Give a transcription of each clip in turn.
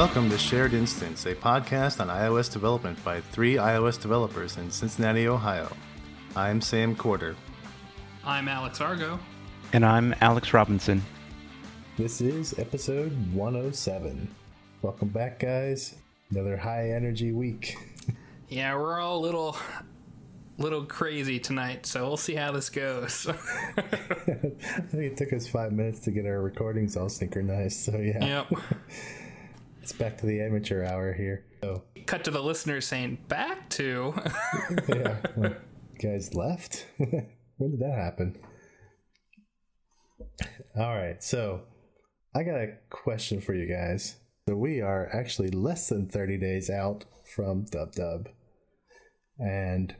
Welcome to Shared Instance, a podcast on iOS development by three iOS developers in Cincinnati, Ohio. I'm Sam Corder. I'm Alex Argo. And I'm Alex Robinson. This is episode 107. Welcome back, guys. Another high energy week. Yeah, we're all a little little crazy tonight, so we'll see how this goes. I think it took us five minutes to get our recordings all synchronized, so yeah. yep. Back to the amateur hour here. So Cut to the listeners saying back to yeah, well, guys left. when did that happen? All right, so I got a question for you guys. So we are actually less than 30 days out from Dub Dub. And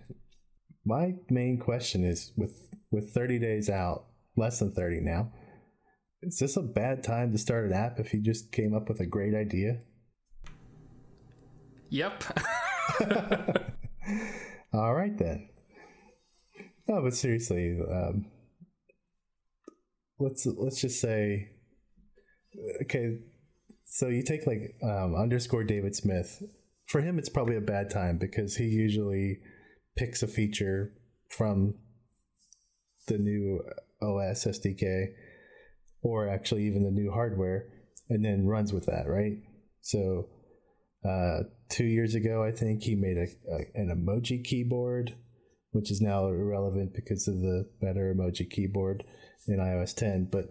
my main question is with with 30 days out, less than 30 now, is this a bad time to start an app if you just came up with a great idea? Yep. All right then. No, but seriously, um, let's let's just say, okay. So you take like um, underscore David Smith. For him, it's probably a bad time because he usually picks a feature from the new OS SDK, or actually even the new hardware, and then runs with that, right? So uh, two years ago, I think he made a, a, an emoji keyboard, which is now irrelevant because of the better emoji keyboard in iOS 10. But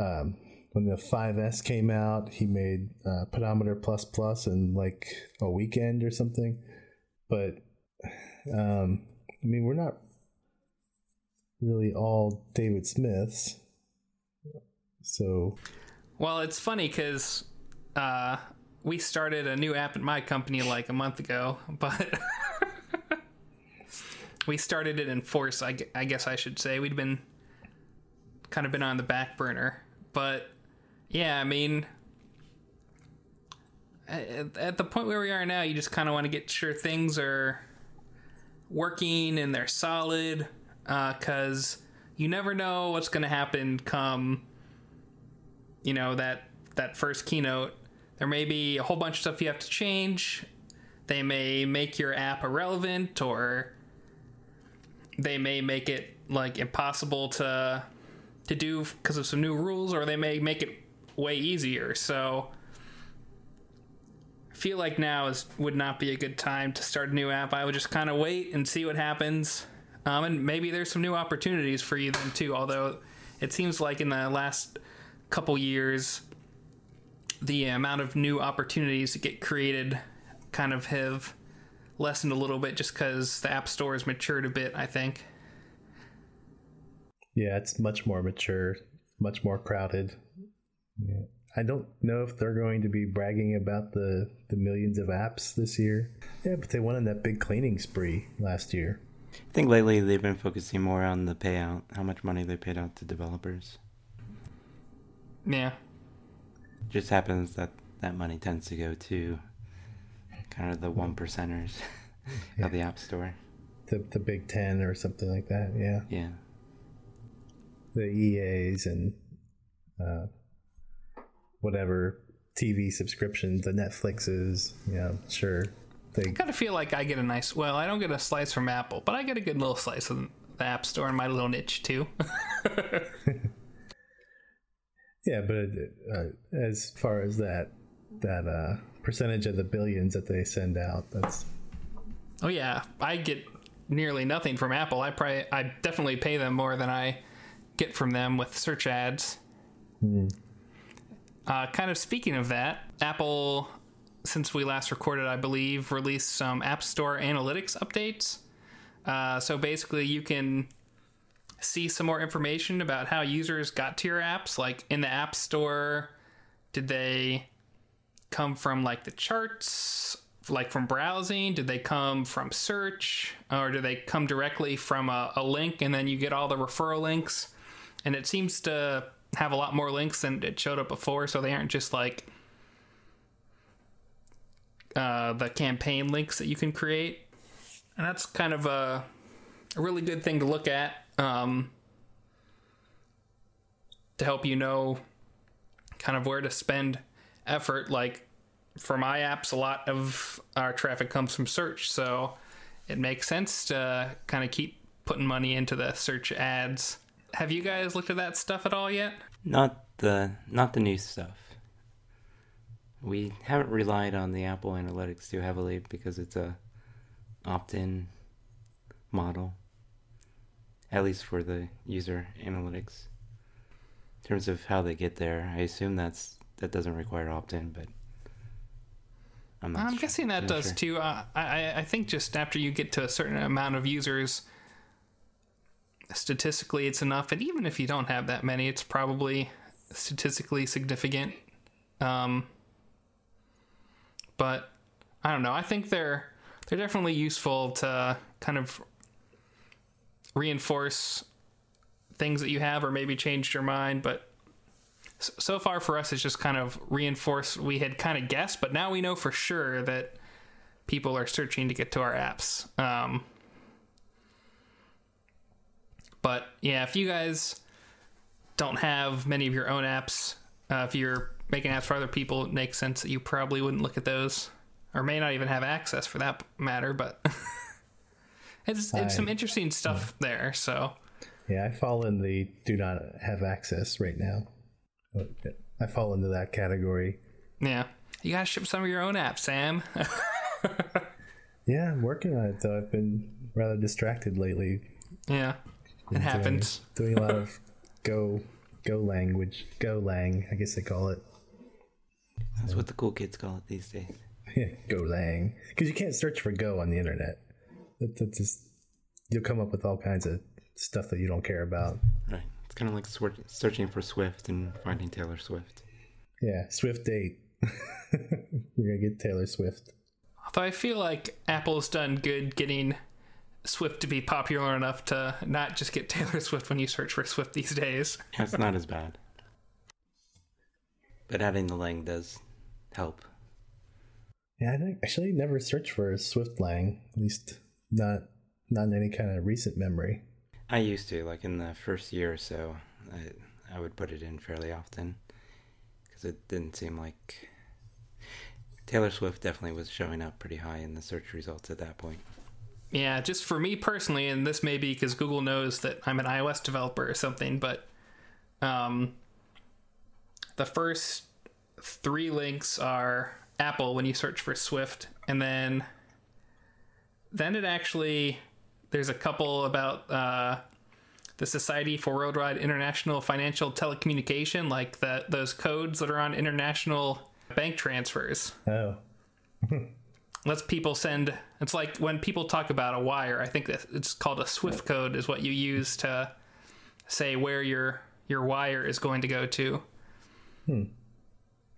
um, when the 5S came out, he made uh, pedometer plus plus in like a weekend or something. But um, I mean, we're not really all David Smiths. So well, it's funny because uh, we started a new app at my company like a month ago, but we started it in force. I, I guess I should say we'd been kind of been on the back burner, but yeah, I mean, at, at the point where we are now, you just kind of want to get sure things are working and they're solid, because you never know what's going to happen come, you know that that first keynote there may be a whole bunch of stuff you have to change. They may make your app irrelevant or they may make it like impossible to to do because of some new rules or they may make it way easier. So I feel like now is would not be a good time to start a new app. I would just kind of wait and see what happens. Um, and maybe there's some new opportunities for you then too. Although it seems like in the last couple years, the amount of new opportunities that get created kind of have lessened a little bit just because the app store has matured a bit. I think. Yeah, it's much more mature, much more crowded. Yeah. I don't know if they're going to be bragging about the, the millions of apps this year. Yeah, but they went on that big cleaning spree last year. I think lately they've been focusing more on the payout, how much money they paid out to developers. Yeah. Just happens that that money tends to go to kind of the one percenters Yeah. of the App Store. The, the Big Ten or something like that. Yeah. Yeah. The EAs and uh, whatever TV subscriptions, the Netflixes. Yeah, sure. They I kind of feel like I get a nice. Well, I don't get a slice from Apple, but I get a good little slice of the App Store in my little niche too. Yeah, but uh, as far as that that uh, percentage of the billions that they send out, that's oh yeah, I get nearly nothing from Apple. I probably, I definitely pay them more than I get from them with search ads. Uh, kind of speaking of that, Apple, since we last recorded, I believe, released some App Store analytics updates. Uh, so basically, you can see some more information about how users got to your apps. Like in the App Store, did they come from like the charts, like from browsing? Did they come from search? Or do they come directly from a, a link and then you get all the referral links? And it seems to have a lot more links than it showed up before, so they aren't just like uh, the campaign links that you can create. And that's kind of a, a really good thing to look at um, to help you know kind of where to spend effort. Like for my apps, a lot of our traffic comes from search, so it makes sense to kind of keep putting money into the search ads. Have you guys looked at that stuff at all yet? Not the not the new stuff. We haven't relied on the Apple Analytics too heavily because it's a opt-in model, at least for the user analytics. In terms of how they get there, I assume that's that doesn't require opt-in, but I'm, I'm sure. guessing that does sure. too. Uh, I I think just after you get to a certain amount of users, statistically it's enough, and even if you don't have that many, it's probably statistically significant. Um, but I don't know. I think they're they're definitely useful to kind of reinforce things that you have or maybe changed your mind but so far for us it's just kind of reinforced we had kind of guessed but now we know for sure that people are searching to get to our apps. Um, but yeah if you guys don't have many of your own apps uh, if you're making apps for other people it makes sense that you probably wouldn't look at those or may not even have access for that matter but it's, it's some interesting stuff yeah. there so yeah i fall in the do not have access right now I fall into that category. Yeah. You gotta ship some of your own apps, Sam. yeah, I'm working on it though. I've been rather distracted lately. Yeah. It doing, happens. Doing a lot of Go Go language. Go lang, I guess they call it. That's what the cool kids call it these days. Yeah, Golang. Because you can't search for Go on the internet. That, that's just you'll come up with all kinds of stuff that you don't care about. Right. It's kind of like searching for Swift and finding Taylor Swift. Yeah, Swift date. You're gonna get Taylor Swift. Although I feel like Apple's done good getting Swift to be popular enough to not just get Taylor Swift when you search for Swift these days. yeah, it's not as bad. But adding the lang does help. Yeah, I actually never searched for Swift lang, at least not not in any kind of recent memory. I used to, like in the first year or so, I, I would put it in fairly often because it didn't seem like Taylor Swift definitely was showing up pretty high in the search results at that point. Yeah, just for me personally, and this may be because Google knows that I'm an iOS developer or something, but um, the first three links are Apple when you search for Swift, and then then it actually there's a couple about uh, the Society for Worldwide International Financial Telecommunication, like the, those codes that are on international bank transfers. Oh. Lets people send. It's like when people talk about a wire. I think that it's called a SWIFT code is what you use to say where your your wire is going to go to. Hmm.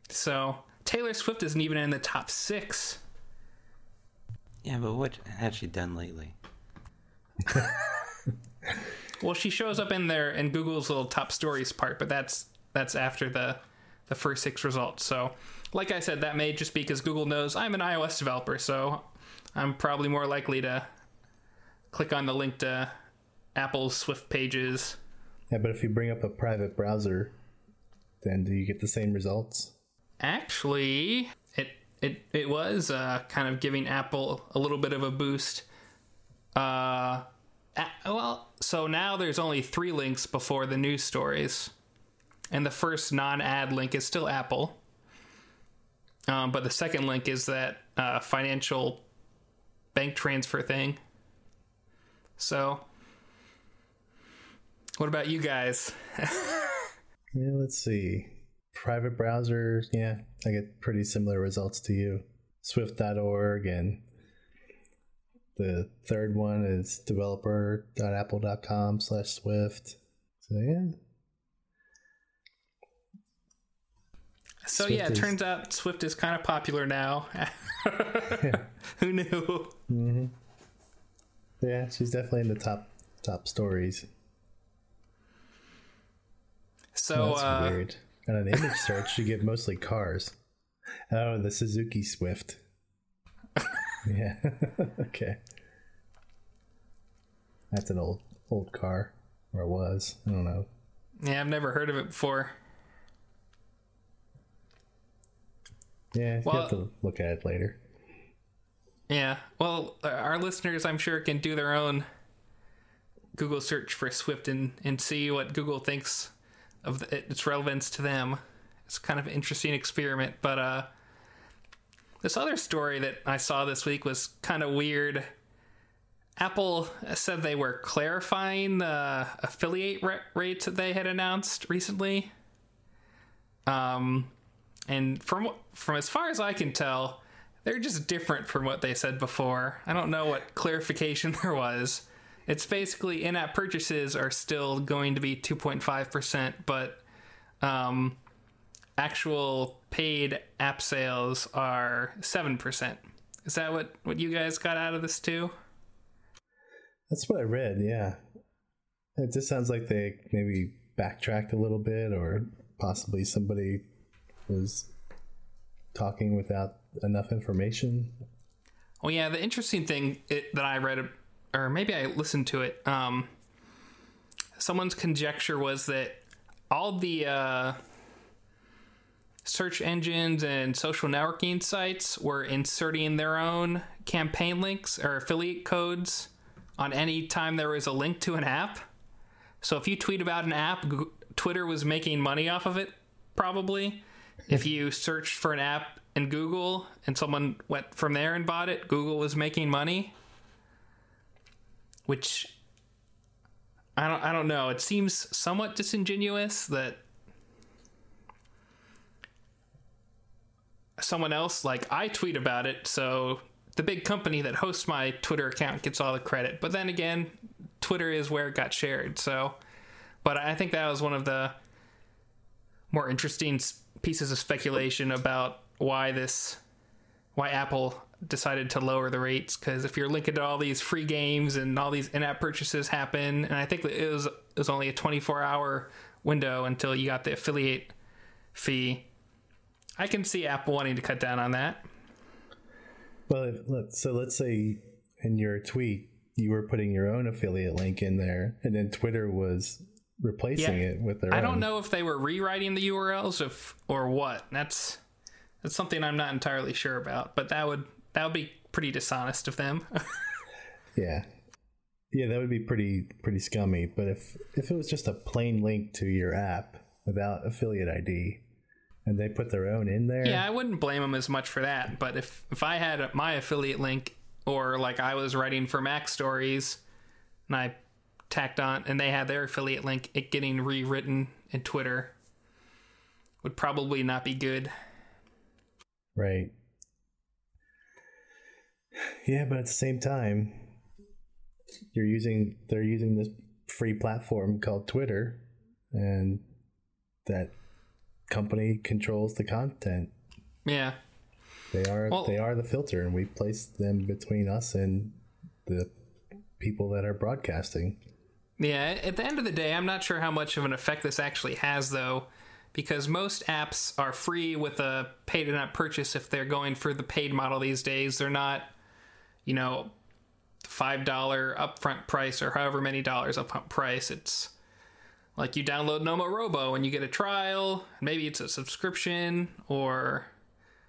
So Taylor Swift isn't even in the top six. Yeah, but what has she done lately? well, she shows up in there in Google's little top stories part, but that's that's after the the first six results. So, like I said, that may just be because Google knows I'm an iOS developer, so I'm probably more likely to click on the link to Apple's Swift pages. Yeah, but if you bring up a private browser, then do you get the same results? Actually, it it was uh, kind of giving Apple a little bit of a boost uh, well, so now there's only three links before the news stories, and the first non-ad link is still Apple. Um, but the second link is that uh, financial bank transfer thing. So, what about you guys? yeah, let's see. Private browsers, yeah, I get pretty similar results to you. Swift.org and the third one is developer.apple.com slash Swift. So yeah. So Swift yeah, it is... turns out Swift is kind of popular now. yeah. Who knew? Mm-hmm. Yeah, she's definitely in the top top stories. So that's uh, weird. On an image search, you get mostly cars. Oh, the Suzuki Swift. yeah. okay. That's an old old car, or it was. I don't know. Yeah, I've never heard of it before. Yeah, you Well- have to look at it later. Yeah. Well, uh, our listeners, I'm sure, can do their own Google search for Swift and, and see what Google thinks of the, its relevance to them. It's kind of an interesting experiment. But uh, this other story that I saw this week was kind of weird. Apple said they were clarifying the affiliate ra- rates that they had announced recently. Um, and from from as far as I can tell, they're just different from what they said before. I don't know what clarification there was. It's basically in-app purchases are still going to be 2.5%, but um, actual paid app sales are 7%. Is that what, what you guys got out of this too? That's what I read. Yeah, it just sounds like they maybe backtracked a little bit, or possibly somebody was talking without enough information. Well, yeah, the interesting thing it, that I read, or maybe I listened to it, um, someone's conjecture was that all the uh, search engines and social networking sites were inserting their own campaign links or affiliate codes on any time there was a link to an app. So if you tweet about an app, Goo- Twitter was making money off of it, probably. if you searched for an app in Google and someone went from there and bought it, Google was making money. Which I don't I don't know. It seems somewhat disingenuous that someone else like I tweet about it, so the big company that hosts my Twitter account gets all the credit. But then again, Twitter is where it got shared. So, but I think that was one of the more interesting pieces of speculation about why this why Apple decided to lower the rates because if you're linking to all these free games and all these in-app purchases happen and I think it was it was only a 24 hour window until you got the affiliate fee I can see Apple wanting to cut down on that Well, if, let, so let's say in your tweet you were putting your own affiliate link in there, and then Twitter was replacing Yeah. it with their. I own. don't know if they were rewriting the URLs if or what. That's that's something I'm not entirely sure about, but that would that would be pretty dishonest of them. Yeah, yeah, that would be pretty pretty scummy. But if if it was just a plain link to your app without affiliate ID, and they put their own in there, yeah, I wouldn't blame them as much for that, but if if I had my affiliate link or like I was writing for Mac Stories and I tacked on and they had their affiliate link, it getting rewritten in Twitter would probably not be good. right. Yeah, but at the same time, you're using they're using this free platform called Twitter, and that company controls the content. Yeah. They are Well- they are the filter, and we place them between us and the people that are broadcasting. Yeah, at the end of the day, I'm not sure how much of an effect this actually has, though, because most apps are free with a pay to not purchase if they're going for the paid model these days. They're not, you know, $5 upfront price or however many dollars upfront price. It's like you download Nomorobo and you get a trial, maybe it's a subscription, or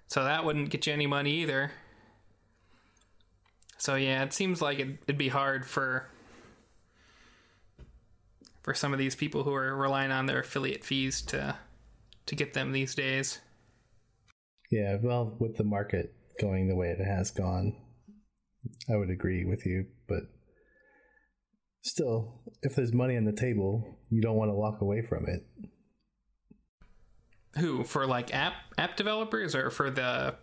so that wouldn't get you any money either. So yeah, it seems like it'd, it'd be hard for for some of these people who are relying on their affiliate fees to to get them these days. Yeah, well, with the market going the way it has gone, I would agree with you. But still, if there's money on the table, you don't want to walk away from it. Who for like app app developers or for the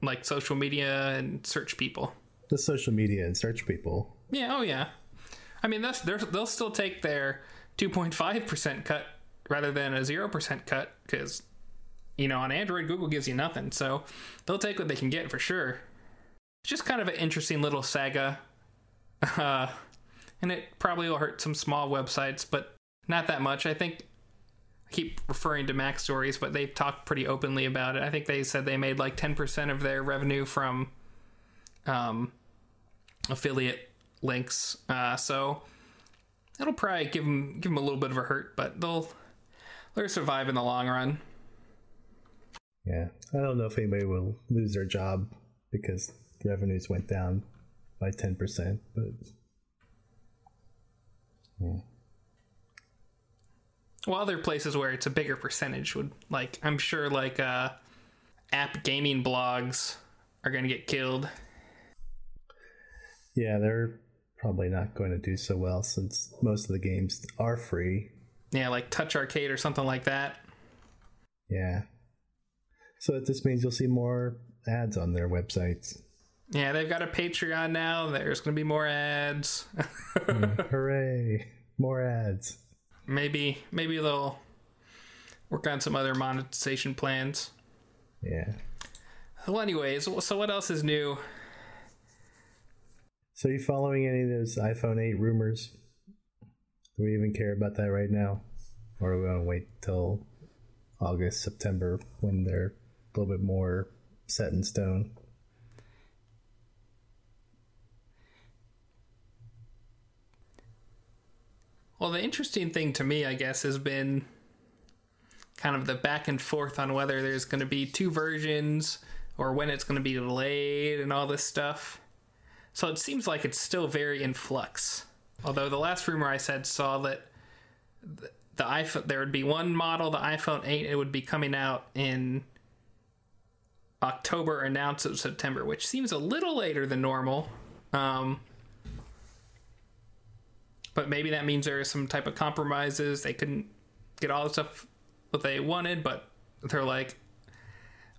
like social media and search people? The social media and search people. Yeah, oh yeah. I mean, that's they're, they'll still take their 2.5% cut rather than a 0% cut because you know, on Android Google gives you nothing. So, they'll take what they can get for sure. It's just kind of an interesting little saga. Uh, and it probably will hurt some small websites, but not that much. I think I keep referring to Mac Stories, but they've talked pretty openly about it. I think they said they made like 10% of their revenue from um, affiliate links. Uh, so it'll probably give them give them a little bit of a hurt, but they'll they'll survive in the long run. Yeah, I don't know if anybody will lose their job because revenues went down by ten percent, but yeah. Well, other places where it's a bigger percentage would like I'm sure like uh, app gaming blogs are going to get killed. Yeah, they're probably not going to do so well since most of the games are free. Yeah, like Touch Arcade or something like that. Yeah. So this means you'll see more ads on their websites. Yeah, they've got a Patreon now. There's going to be more ads. Mm, hooray! More ads. maybe maybe they'll work on some other monetization plans. Yeah. Well, anyways, so what else is new? So you following any of those iPhone 8 rumors? Do we even care about that right now? Or are we going to wait till August, September when they're a little bit more set in stone? Well, the interesting thing to me, I guess, has been kind of the back and forth on whether there's going to be two versions or when it's going to be delayed and all this stuff. So it seems like it's still very in flux. Although the last rumor I said saw that the, iPhone there would be one model, the iPhone 8, it would be coming out in October, announced in September, which seems a little later than normal. Um, but maybe that means there are some type of compromises. They couldn't get all the stuff that they wanted, but they're like,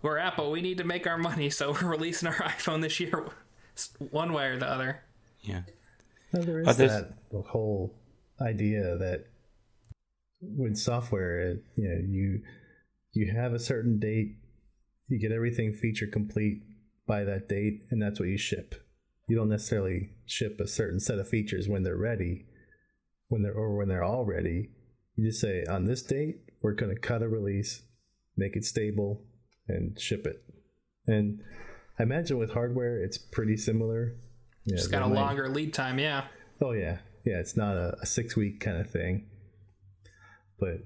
"We're Apple. We need to make our money, so we're releasing our iPhone this year, one way or the other." Yeah. Well, there is But there's- that whole idea that with software, it, you know, you you have a certain date, you get everything feature complete by that date, and that's what you ship. You don't necessarily ship a certain set of features when they're ready, when they're or when they're all ready. You just say on this date we're going to cut a release, make it stable, and ship it. And I imagine with hardware it's pretty similar. Yeah, Just got a might- longer lead time, yeah. Oh yeah, yeah. It's not a, a six week kind of thing. But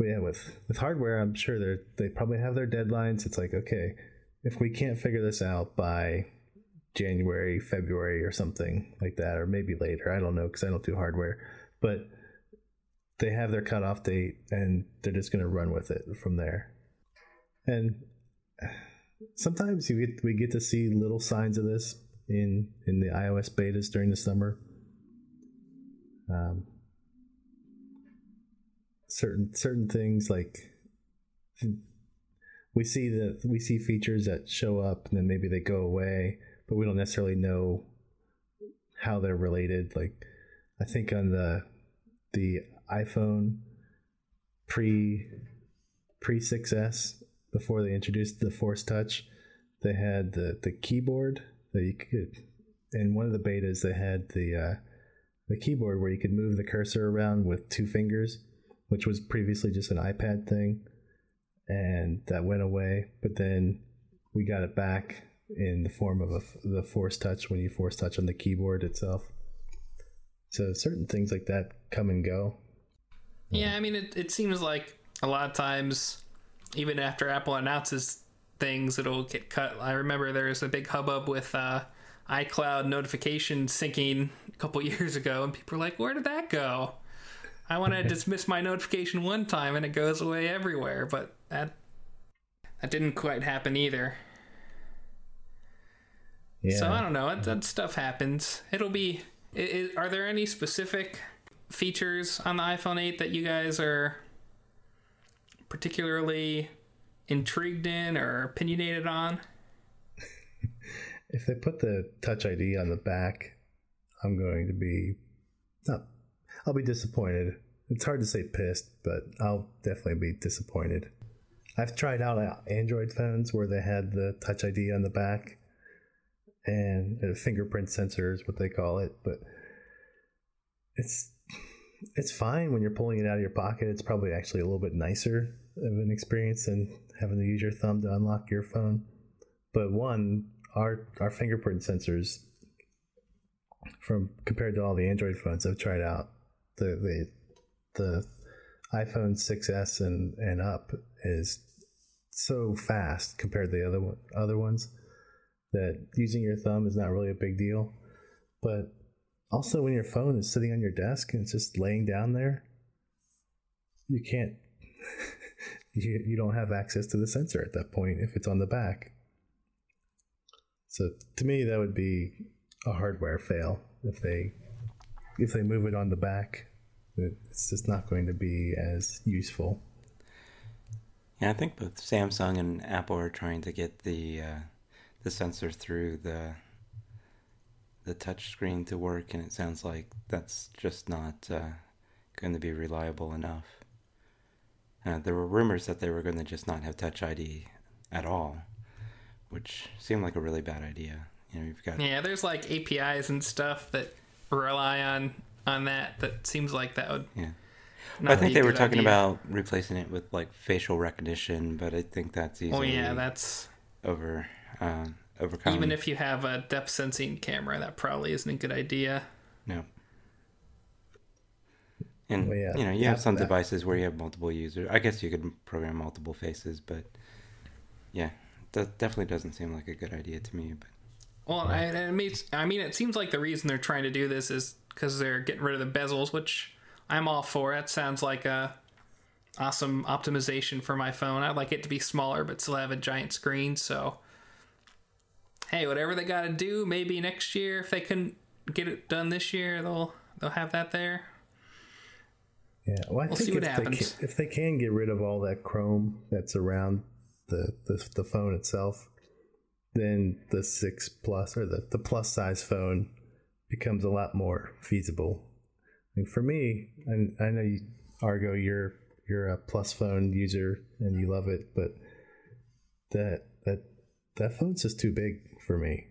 yeah, with with hardware, I'm sure they they probably have their deadlines. It's like okay, if we can't figure this out by January, February, or something like that, or maybe later. I don't know because I don't do hardware, but they have their cutoff date and they're just going to run with it from there. And sometimes you get we get to see little signs of this in in the iOS betas during the summer. Um, certain certain things like we see that we see features that show up and then maybe they go away, but we don't necessarily know how they're related. Like I think on the the iPhone pre pre 6s before they introduced the Force Touch, they had the the keyboard that you could. In one of the betas, they had the uh, the keyboard where you could move the cursor around with two fingers, which was previously just an iPad thing, and that went away. But then we got it back in the form of a, the Force Touch when you Force Touch on the keyboard itself. So certain things like that come and go. Yeah, I mean, it, it seems like a lot of times, even after Apple announces things, it'll get cut. I remember there was a big hubbub with uh, iCloud notification syncing a couple years ago, and people were like, "Where did that go?" I want to dismiss my notification one time, and it goes away everywhere. But that that didn't quite happen either. Yeah. So I don't know. That, that stuff happens. It'll be. I i are there any specific features on the iPhone 8 that you guys are particularly intrigued in or opinionated on? if they put the Touch ID on the back, I'm going to be not. I'll be disappointed. It's hard to say pissed, but I'll definitely be disappointed. I've tried out uh, Android phones where they had the Touch ID on the back and a fingerprint sensor is what they call it, but it's it's fine when you're pulling it out of your pocket. It's probably actually a little bit nicer of an experience than having to use your thumb to unlock your phone. But one, our our fingerprint sensors from compared to all the Android phones I've tried out, the the the iPhone 6s and and up is so fast compared to the other other ones that using your thumb is not really a big deal. But also, when your phone is sitting on your desk and it's just laying down there, you can't. you, you don't have access to the sensor at that point if it's on the back. So to me, that would be a hardware fail if they if they move it on the back. It's just not going to be as useful. Yeah, I think both Samsung and Apple are trying to get the uh, the sensor through the the touch screen to work, and it sounds like that's just not uh, going to be reliable enough. Uh, there were rumors that they were going to just not have Touch ID at all, which seemed like a really bad idea. You know, you've got yeah, there's like APIs and stuff that rely on on that. That seems like that would yeah. I think they were talking idea. about replacing it with like facial recognition, but I think that's easily. Oh yeah, that's over um, overcome. Even if you have a depth sensing camera, that probably isn't a good idea. No. And well, yeah, you know, you have some that. devices where you have multiple users. I guess you could program multiple faces, but yeah, that definitely doesn't seem like a good idea to me. But well, I, I mean, I mean, it seems like the reason they're trying to do this is because they're getting rid of the bezels, which I'm all for. That sounds like a awesome optimization for my phone. I'd like it to be smaller, but still have a giant screen. So hey, whatever they got to do, maybe next year if they can get it done this year, they'll they'll have that there. Yeah, well, I we'll think if they, can, if they can get rid of all that chrome that's around the the, the phone itself, then the six plus or the, the plus size phone becomes a lot more feasible. I mean, for me, I, I know you, Argo, you're you're a plus phone user and you love it, but that that that phone's just too big for me.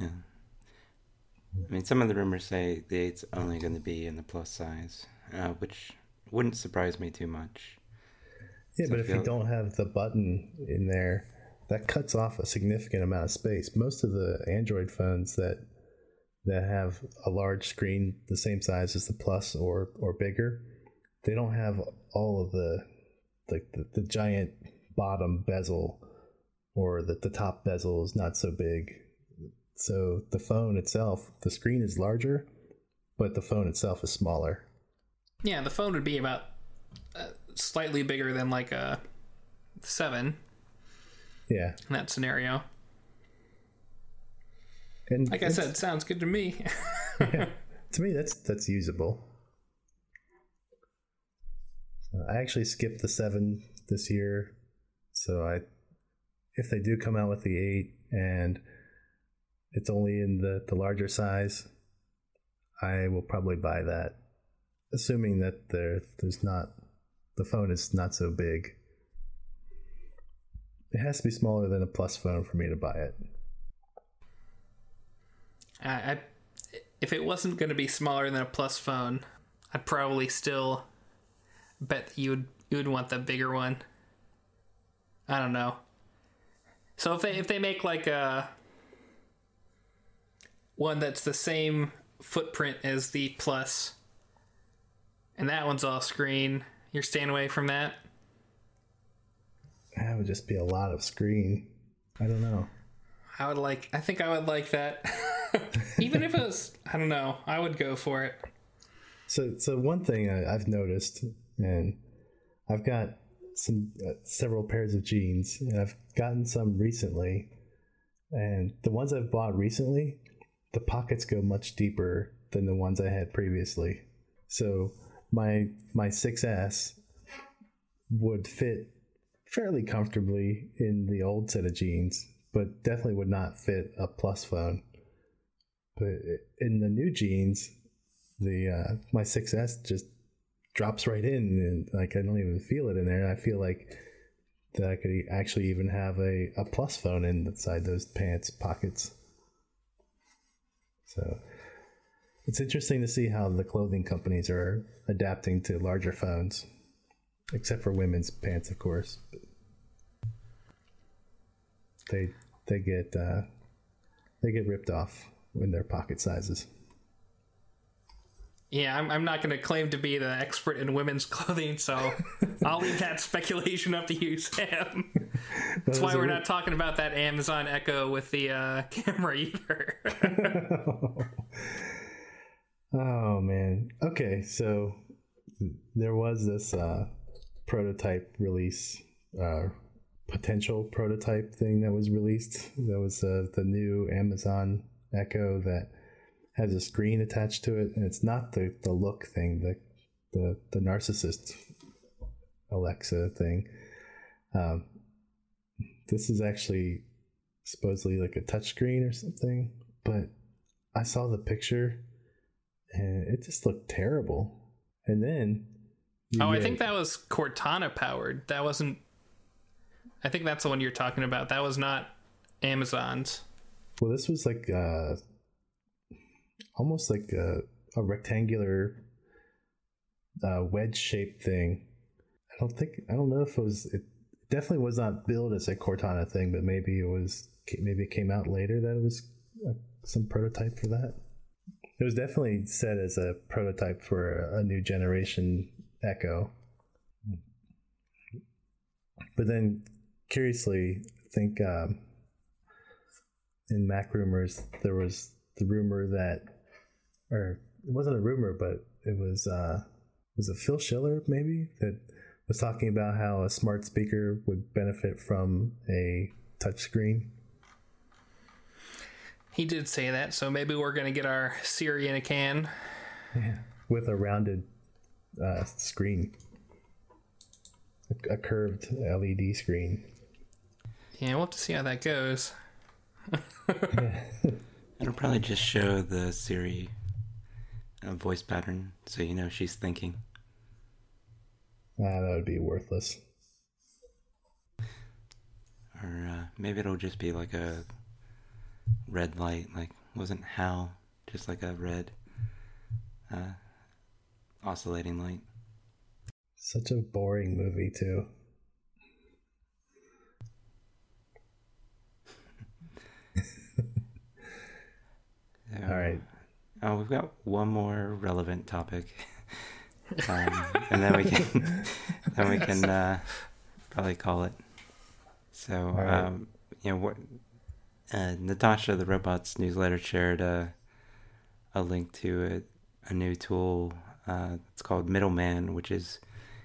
Yeah. I mean, some of the rumors say the eight's only going to be in the plus size, uh, which wouldn't surprise me too much. Yeah, so but if you don't have the button in there, that cuts off a significant amount of space. Most of the Android phones that that have a large screen the same size as the Plus or or bigger, they don't have all of the like the, the giant bottom bezel or that the top bezel is not so big. So the phone itself, the screen is larger, but the phone itself is smaller. Yeah, the phone would be about uh, slightly bigger than like a seven. Yeah. In that scenario. And like I said, sounds good to me. yeah, to me, that's that's usable. Uh, I actually skipped the seven this year, so I if they do come out with the eight and it's only in the, the larger size, I will probably buy that, assuming that there there's not the phone is not so big. It has to be smaller than a plus phone for me to buy it. I, I if it wasn't going to be smaller than a plus phone, I'd probably still bet you would you would want the bigger one. I don't know. So if they if they make like a one that's the same footprint as the plus, and that one's off screen, you're staying away from that. That would just be a lot of screen. I don't know. I would like. I think I would like that. Even if it was, I don't know. I would go for it. So, so one thing I, I've noticed, and I've got some uh, several pairs of jeans, and I've gotten some recently. And the ones I've bought recently, the pockets go much deeper than the ones I had previously. So my my 6S would fit fairly comfortably in the old set of jeans, but definitely would not fit a plus phone. But in the new jeans, the uh, my 6S just drops right in and like I don't even feel it in there. I feel like that I could actually even have a, a plus phone inside those pants pockets. So it's interesting to see how the clothing companies are adapting to larger phones, except for women's pants, of course. They they get uh, they get ripped off in their pocket sizes. Yeah, I'm, I'm not going to claim to be the expert in women's clothing, so I'll leave that speculation up to you, Sam. That's why we're not talking about that Amazon Echo with the uh, camera either. oh man. Okay, so there was this uh, prototype release, uh, potential prototype thing that was released. That was uh, the new Amazon Echo that has a screen attached to it, and it's not the, the look thing, the the the narcissist Alexa thing. Um, this is actually supposedly like a touchscreen or something, but I saw the picture and it just looked terrible. And then Oh, I think that was Cortana powered. That wasn't I think that's the one you're talking about. That was not Amazon's. Well, this was like uh almost like a, a rectangular uh, wedge shaped thing. I don't think I don't know if it was it definitely was not billed as a Cortana thing, but maybe it was maybe it came out later that it was uh, some prototype for that. It was definitely said as a prototype for a, new generation Echo. But then, curiously, I think um, in Mac rumors there was the rumor that, or it wasn't a rumor, but it was uh, was it Phil Schiller maybe that was talking about how a smart speaker would benefit from a touchscreen. He did say that, so maybe we're gonna get our Siri in a can. Yeah, with a rounded uh, screen, a, a curved LED screen. Yeah, we'll have to see how that goes. It'll probably just show the Siri uh, voice pattern, so you know she's thinking. Ah, that would be worthless. Or uh, maybe it'll just be like a red light, like wasn't Hal just like a red uh, oscillating light? Such a boring movie too. All right. Oh, we've got one more relevant topic, um, and then we can then we can uh, probably call it. So, right. um, you know, what uh, Natasha, the robots newsletter, shared a a link to a, a new tool. Uh, it's called Middleman, which is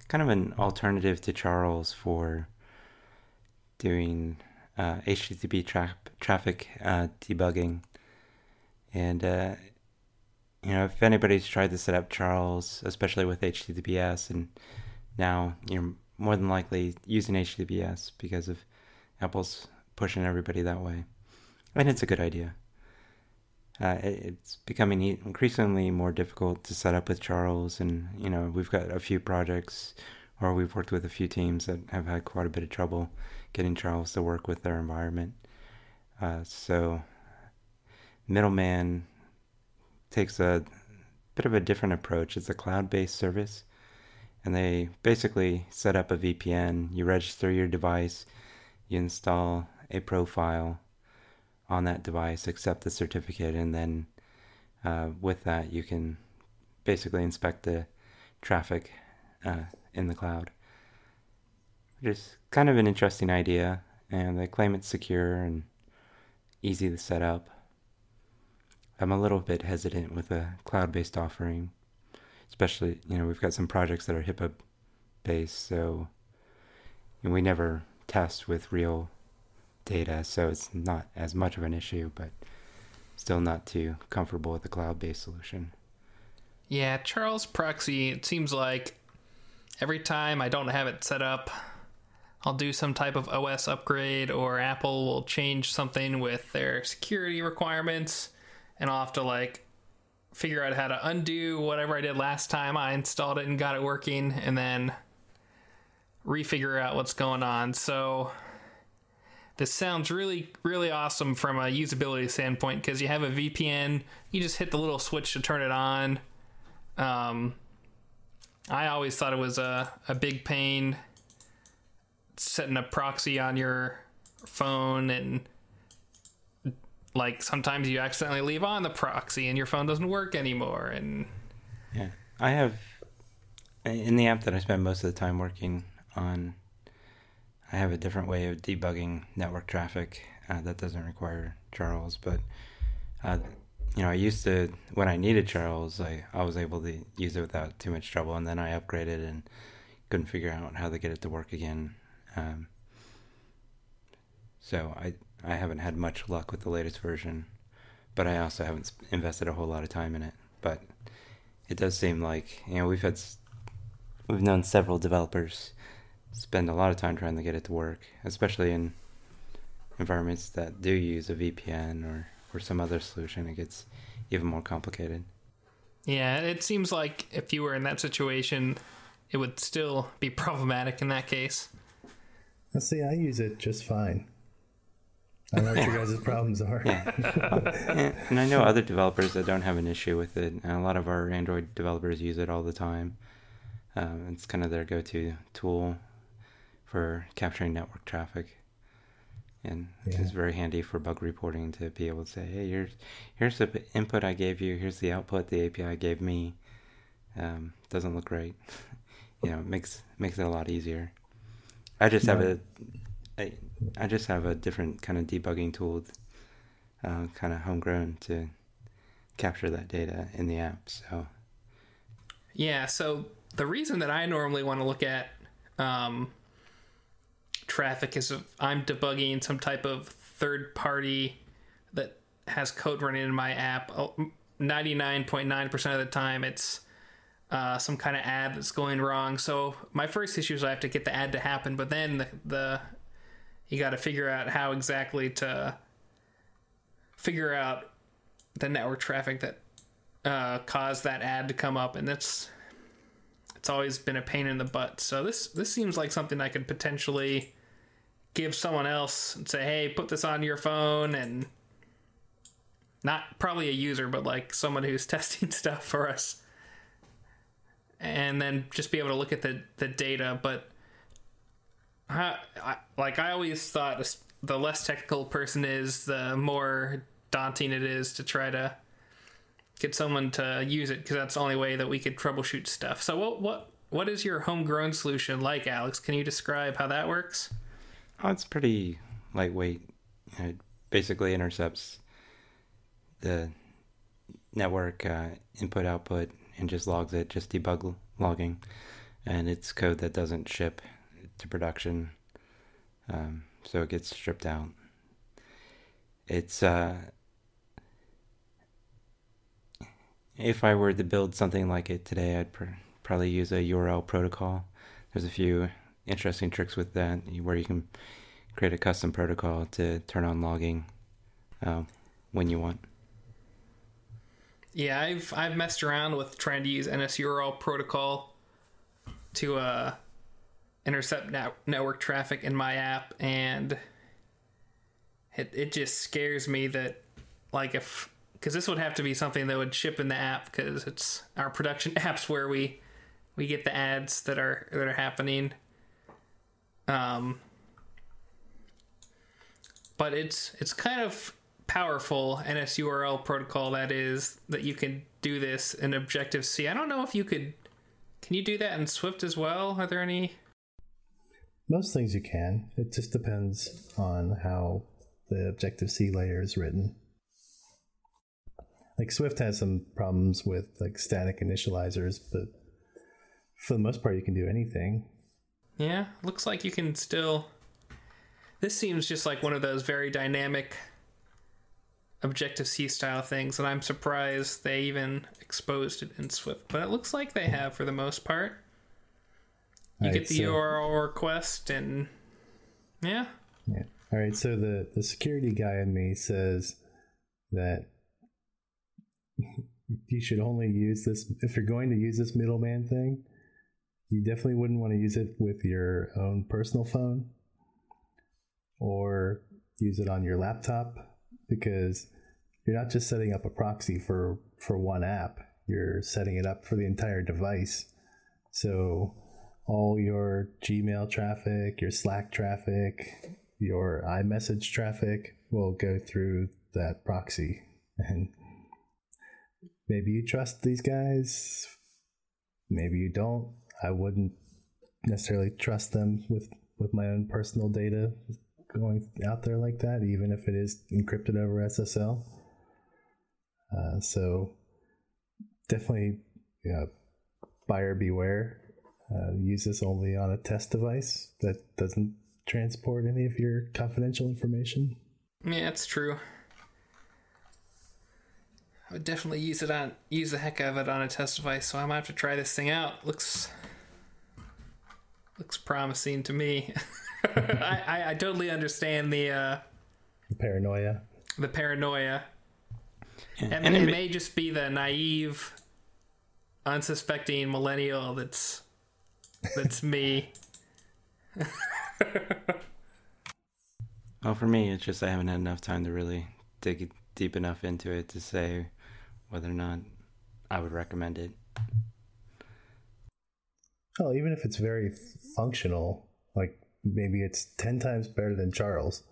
kind of an alternative to Charles for doing uh, HTTP tra- traffic uh, debugging. And uh, you know, if anybody's tried to set up Charles, especially with HTTPS, and now you're more than likely using HTTPS because of Apple's pushing everybody that way, and it's a good idea. Uh, it's becoming increasingly more difficult to set up with Charles, and you know we've got a few projects, or we've worked with a few teams that have had quite a bit of trouble getting Charles to work with their environment. Uh, so, Middleman takes a bit of a different approach. It's a cloud-based service, and they basically set up a VPN. You register your device, you install a profile on that device, accept the certificate, and then uh, with that you can basically inspect the traffic uh, in the cloud. Which is kind of an interesting idea, and they claim it's secure and easy to set up. I'm a little bit hesitant with a cloud-based offering, especially you know we've got some projects that are HIPAA based, so we never test with real data, so it's not as much of an issue, but still not too comfortable with the cloud-based solution. Yeah, Charles Proxy, it seems like every time I don't have it set up, I'll do some type of OS upgrade or Apple will change something with their security requirements and I'll have to like figure out how to undo whatever I did last time I installed it and got it working and then refigure out what's going on. So this sounds really really awesome from a usability standpoint because you have a VPN, you just hit the little switch to turn it on. Um, I always thought it was a, a big pain setting a proxy on your phone and like sometimes you accidentally leave on the proxy and your phone doesn't work anymore and Yeah, I have in the app that I spend most of the time working on. I have a different way of debugging network traffic uh, that doesn't require Charles, but uh, you know, I used to when I needed Charles, I I was able to use it without too much trouble, and then I upgraded and couldn't figure out how to get it to work again. Um, so I I haven't had much luck with the latest version, but I also haven't invested a whole lot of time in it. But it does seem like you know we've had we've known several developers spend a lot of time trying to get it to work, especially in environments that do use a VPN or or some other solution. It gets even more complicated. Yeah, it seems like if you were in that situation, it would still be problematic in that case. Let's see, I use it just fine. I don't know what your guys' problems are. Yeah. and, and I know other developers that don't have an issue with it. And a lot of our Android developers use it all the time. Um, it's kind of their go-to tool for capturing network traffic, and yeah. it's very handy for bug reporting to be able to say, "Hey, here's here's the input I gave you. Here's the output the API gave me. Um, doesn't look great. you know, it makes makes it a lot easier. I just have a I, I just have a different kind of debugging tool, uh, kind of homegrown to capture that data in the app. So, yeah. So the reason that I normally want to look at um, traffic is if I'm debugging some type of third party that has code running in my app. 99.9% of the time, it's uh, some kind of ad that's going wrong. So my first issue is I have to get the ad to happen, but then the, the you got to figure out how exactly to figure out the network traffic that uh, caused that ad to come up, and that's it's always been a pain in the butt. So this this seems like something I could potentially give someone else and say, "Hey, put this on your phone," and not probably a user, but like someone who's testing stuff for us, and then just be able to look at the the data. But I, like I always thought, the less technical person is, the more daunting it is to try to get someone to use it because that's the only way that we could troubleshoot stuff. So what what what is your homegrown solution like, Alex? Can you describe how that works? Oh, it's pretty lightweight. It basically intercepts the network uh, input output and just logs it, just debug logging, and it's code that doesn't ship to production, um, so it gets stripped out. It's uh, if I were to build something like it today, I'd pr- probably use a URL protocol. There's a few interesting tricks with that where you can create a custom protocol to turn on logging uh, when you want. Yeah, I've I've messed around with trying to use NSURL protocol to uh, intercept net- network traffic in my app, and it it just scares me that like if because this would have to be something that would ship in the app because it's our production apps where we we get the ads that are that are happening. Um, but it's it's kind of powerful NSURL protocol that is that you can do this in Objective C. I don't know if you could. Can you do that in Swift as well? Are there any? Most things you can. It just depends on how the Objective C layer is written like Swift has some problems with like static initializers, but for the most part, you can do anything. Yeah, looks like you can still. This seems just like one of those very dynamic Objective C style things, and I'm surprised they even exposed it in Swift. But it looks like they have for the most part. You right, get the so, URL request, and yeah. Yeah. All right. So the the security guy in me says that you should only use this if you're going to use this middleman thing. You definitely wouldn't want to use it with your own personal phone or use it on your laptop because you're not just setting up a proxy for for one app you're setting it up for the entire device so all your gmail traffic your slack traffic your imessage traffic will go through that proxy and maybe you trust these guys maybe you don't. I wouldn't necessarily trust them with with my own personal data going out there like that, even if it is encrypted over SSL. Uh, so definitely, buyer beware. Uh, use this only on a test device that doesn't transport any of your confidential information. Yeah, it's true. I would definitely use it on use the heck of it on a test device. So I might have to try this thing out. Looks looks promising to me. I, I, I totally understand the uh, the Paranoia. the paranoia. I mean, and it it may just be the naive, unsuspecting millennial that's that's me. Well, for me, it's just I haven't had enough time to really dig deep enough into it to say whether or not I would recommend it. Oh, even if it's very functional, like maybe it's 10 times better than Charles,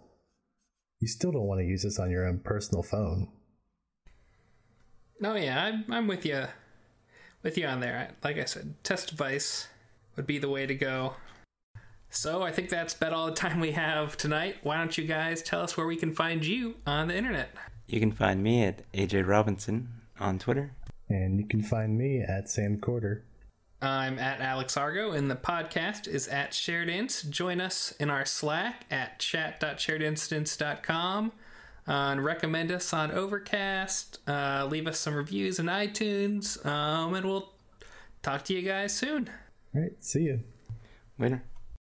you still don't want to use this on your own personal phone. No, yeah, I'm I'm with you, with you on there. Like I said, test device would be the way to go. So I think that's about all the time we have tonight. Why don't you guys tell us where we can find you on the internet? You can find me at AJ Robinson on Twitter. And you can find me at Sam Corder. I'm at Alex Argo, and the podcast is at Shared Inst. Join us in our Slack at chat.sharedinstance.com. Uh, and recommend us on Overcast. Uh, leave us some reviews in iTunes. Um, and we'll talk to you guys soon. All right, see you. Later.